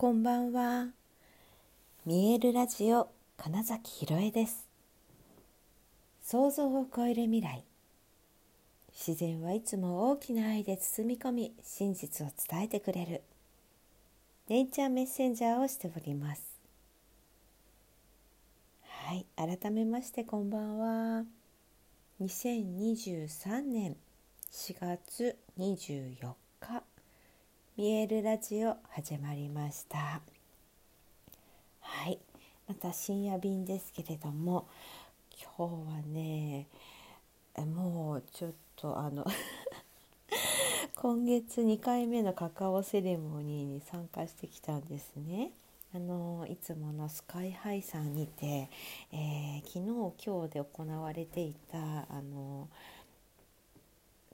こんばんは。見えるラジオ金崎ひろえです。想像を超える未来。自然はいつも大きな愛で包み込み、真実を伝えてくれる。ネイチャーメッセンジャーをしております。はい、改めましてこんばんは。2023年4月24日。見えるラジオ始まりましたはいまた深夜便ですけれども今日はねもうちょっとあの 今月2回目のカカオセレモニーに参加してきたんですね。あのいつものスカイハイさんにて、えー、昨日今日で行われていたあの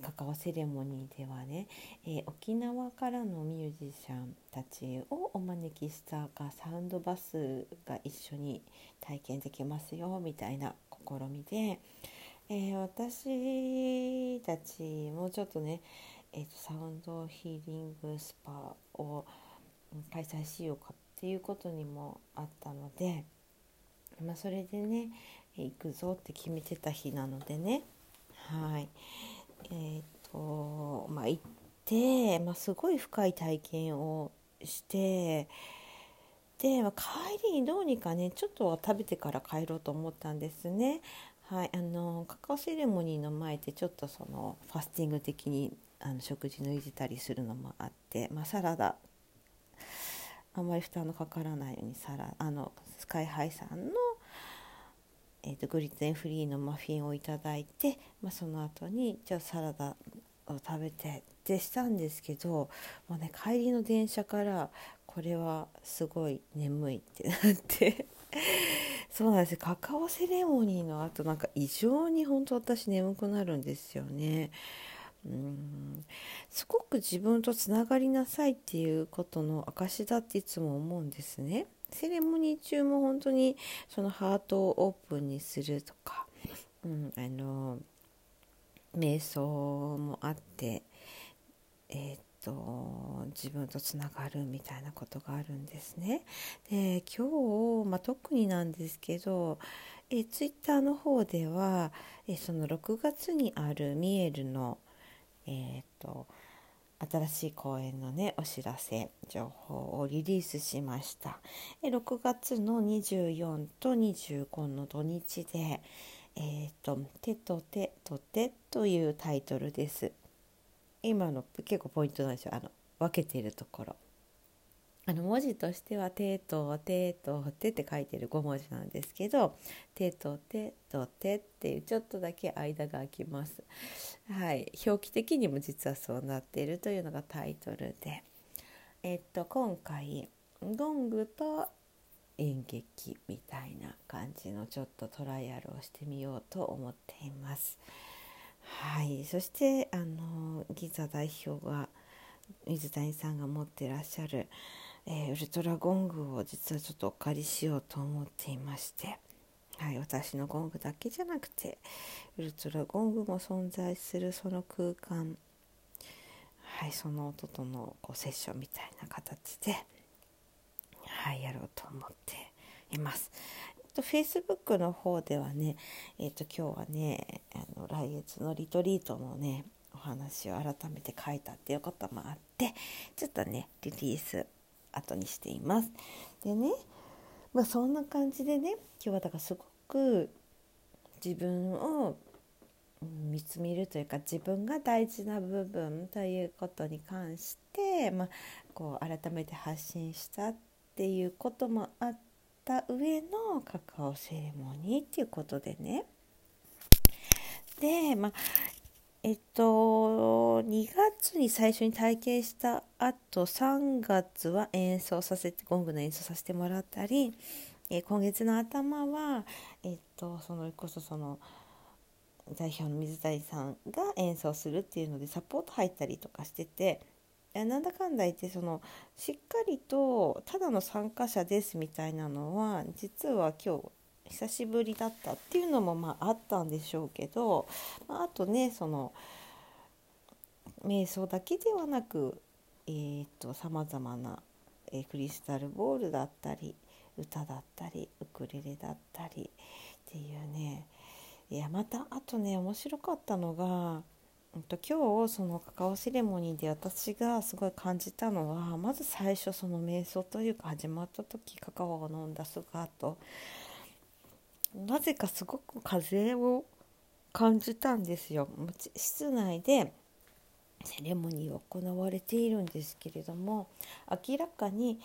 カカオセレモニーではね、えー、沖縄からのミュージシャンたちをお招きしたかサウンドバスが一緒に体験できますよみたいな試みで、えー、私たちもちょっとね、えーと、サウンドヒーリングスパを開催しようかっていうことにもあったので、まあ、それでね行くぞって決めてた日なのでねはい。えーとまあ、行って、まあ、すごい深い体験をしてで、まあ、帰りにどうにかねちょっと食べてから帰ろうと思ったんですね。はい、あのカカオセレモニーの前ってちょっとそのファスティング的にあの食事抜いてたりするのもあって、まあ、サラダあんまり負担のかからないようにサラあのスカイハイさんのえーと、グリテンフリーのマフィンをいただいて、まあ、その後にじゃあサラダを食べてってしたんですけどもうね帰りの電車からこれはすごい眠いってなって そうなんですカカオセレモニーの後なんか異常に本当私眠くなるんですよね。うんすごく自分とつながりなさいっていうことの証だっていつも思うんですね。セレモニー中も本当にそのハートをオープンにするとか、うん、あの瞑想もあってえー、っと自分とつながるみたいなことがあるんですね。で今日、まあ、特になんですけどえツイッターの方ではえその6月にあるミエルのえー、っと新しい公演のねお知らせ情報をリリースしました。6月の24と25の土日で「えーと、手と手と手」というタイトルです。今の結構ポイントなんですよ。あの分けているところ。あの文字としては「手と手と手」って書いてる5文字なんですけど「手と手と手」っていうちょっとだけ間が空きます。はい、表記的にも実はそうなっているというのがタイトルで、えっと、今回ゴングと演劇みたいな感じのちょっとトライアルをしてみようと思っています。はい、そしてあのギザ代表が水谷さんが持ってらっしゃるえー、ウルトラゴングを実はちょっとお借りしようと思っていまして、はい、私のゴングだけじゃなくてウルトラゴングも存在するその空間、はい、その音とのこうセッションみたいな形で、はい、やろうと思っています。と Facebook の方ではね、えー、と今日はねあの来月のリトリートのねお話を改めて書いたっていうこともあってちょっとねリリース後にしています。でね、まあ、そんな感じでね今日はだからすごく自分を見つめるというか自分が大事な部分ということに関して、まあ、こう改めて発信したっていうこともあった上のカカオセレモニーっていうことでねで、まあ、えっと2月に最初に体験した後3月は演奏させてゴングの演奏させてもらったり、え今月の頭はえっとそのこそその代表の水谷さんが演奏するっていうのでサポート入ったりとかしててなんだかんだ言ってそのしっかりとただの参加者ですみたいなのは実は今日久しぶりだったっていうのもまああったんでしょうけど、まあ、あとねその瞑想だけではなくさまざまなえー、クリスタルボールだったり歌だったりウクレレだったりっていうねいやまたあとね面白かったのがと今日そのカカオセレモニーで私がすごい感じたのはまず最初その瞑想というか始まった時カカオを飲んだすぐ後なぜかすごく風を感じたんですよ。室内でセレモニーが行われているんですけれども明らかに、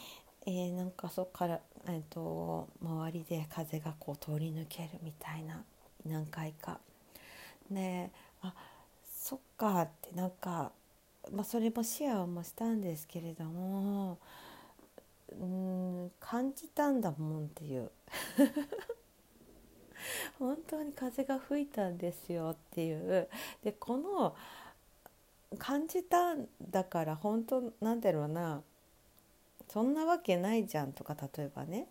えー、なんかそこから、えーと、周りで風がこう通り抜けるみたいな何回か。ねあそっかってなんか、まあ、それもシェアもしたんですけれどもうん感じたんだもんっていう本当に風が吹いたんですよっていう。でこの感じたんだから本当なんだろうな。そんなわけないじゃんとか例えばね、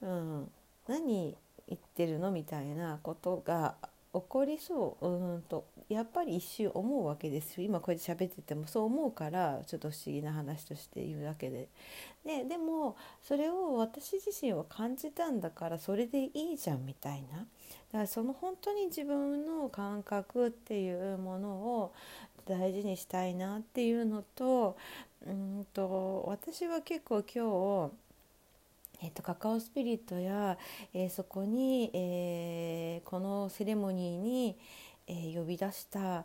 うん、何言ってるの？みたいなことが起こりそううんとやっぱり一瞬思うわけですよ今こうやって喋っててもそう思うからちょっと不思議な話として言うだけで。ででもそれを私自身は感じたんだからそれでいいじゃんみたいな。だからその本当に自分の感覚っていうものを大事にしたいなっていうのとうんと私は結構今日えーと、カカオスピリットや、えー、そこに、えー、このセレモニーに、えー、呼び出した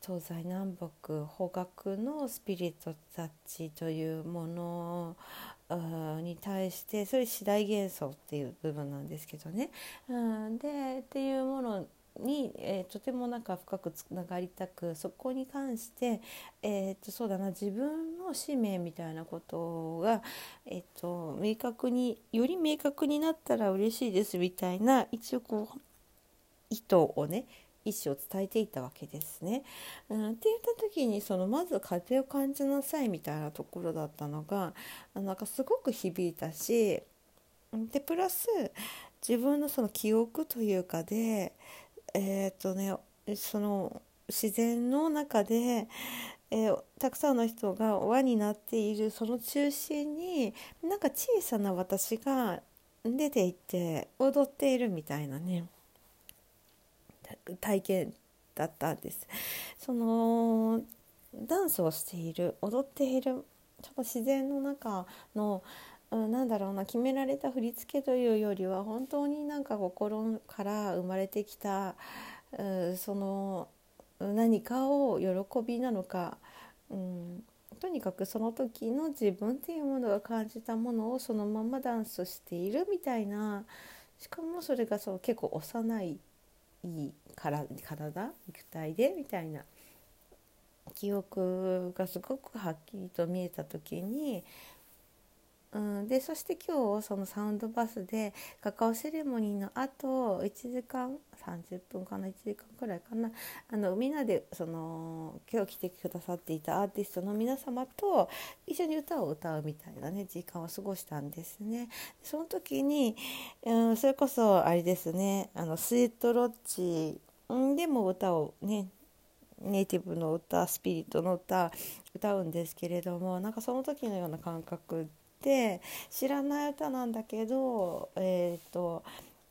東西南北方角のスピリットたちというものに対してそれ次第幻想っていう部分なんですけどね。うん、でっていうものに、えー、とてもなんか深くつながりたくそこに関して、えー、とそうだな自分の使命みたいなことが、えー、と明確により明確になったら嬉しいですみたいな一応こう意図をね意思を伝えていたわけですね。うん、って言った時にそのまず風を感じなさいみたいなところだったのがなんかすごく響いたしでプラス自分のその記憶というかでえー、っとねその自然の中で、えー、たくさんの人が輪になっているその中心になんか小さな私が出ていって踊っているみたいなね体験だったんです。そのダンスをしている踊っているその自然の中のうん、なんだろうな決められた振り付けというよりは本当になんか心から生まれてきた、うん、その何かを喜びなのか、うん、とにかくその時の自分っていうものが感じたものをそのままダンスしているみたいなしかもそれがそう結構幼いいい体体肉体でみたいな記憶がすごくはっきりと見えた時にうん、でそして今日そのサウンドバスでカカオセレモニーのあと1時間30分かな1時間くらいかなあのみんなでその今日来てくださっていたアーティストの皆様と一緒に歌を歌うみたいなね時間を過ごしたんですね。その時に、うん、それこそあれですねあのスイートロッチでも歌をねネイティブの歌スピリットの歌歌うんですけれどもなんかその時のような感覚って知らない歌なんだけど、えーと、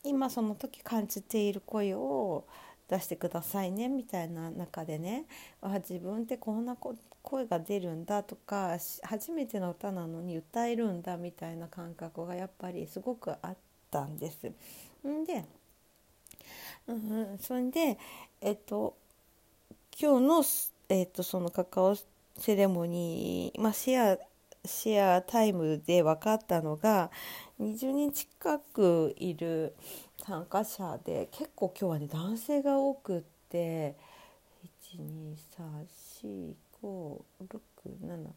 今その時感じている声を出してくださいねみたいな中でねあ自分ってこんな声が出るんだとか初めての歌なのに歌えるんだみたいな感覚がやっぱりすごくあったんです。んで、うん、それでえっと今日の、えっと、そのカカオセレモニー、まあ、シェアシェアタイムで分かったのが20人近くいる参加者で結構今日はね男性が多くって1234567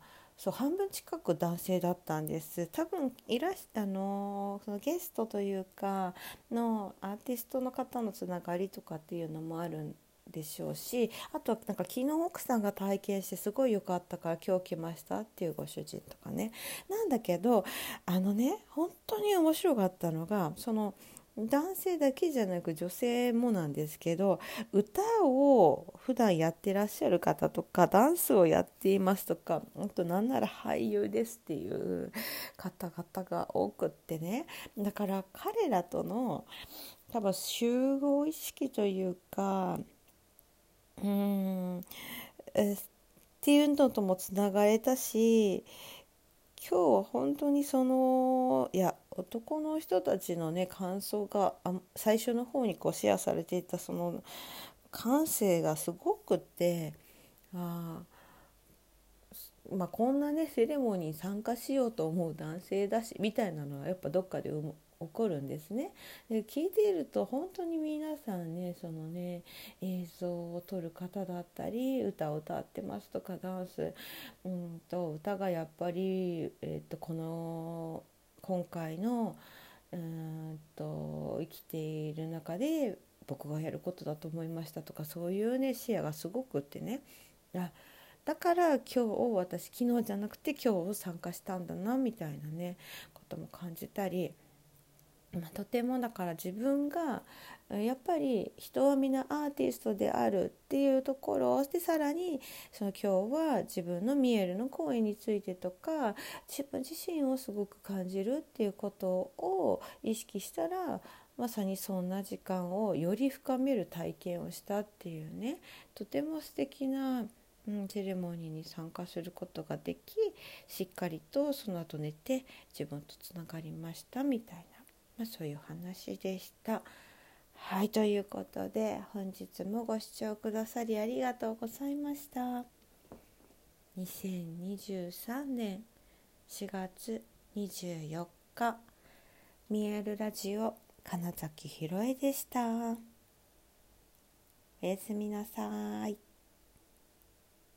そう半分近く男性だったんです。多分いらしあのそのゲストというかのアーティストの方のつながりとかっていうのもあるんでしょうしあとはなんか昨日奥さんが体験してすごい良かったから今日来ましたっていうご主人とかね。なんだけどあのね本当に面白かったのがその男性だけじゃなく女性もなんですけど歌を普段やってらっしゃる方とかダンスをやっていますとかあとなんなら俳優ですっていう方々が多くってね。だから彼らとの多分集合意識というかうん。えっていうのともつながれたし今日は本当にそのいや男の人たちのね感想があ最初の方にこうシェアされていたその感性がすごくってあまあこんなねセレモニーに参加しようと思う男性だしみたいなのはやっぱどっかで起こるんですね。で聞いていると本当に皆さんねそのね映像を撮る方だったり歌を歌ってますとかダンスうんと歌がやっぱり、えー、とこの今回のうんと生きている中で僕がやることだと思いましたとかそういうね視野がすごくってねあだから今日私昨日じゃなくて今日参加したんだなみたいなねことも感じたり。ま、とてもだから自分がやっぱり人は皆アーティストであるっていうところをしてさらにその今日は自分の見えるの行為についてとか自分自身をすごく感じるっていうことを意識したらまさにそんな時間をより深める体験をしたっていうねとても素敵なうん、セレモニーに参加することができしっかりとその後寝て自分とつながりましたみたいな。まあ、そういう話でした。はいということで本日もご視聴くださりありがとうございました。2023年4月24日見えるラジオ金崎ひろえでした。おやすみなさい。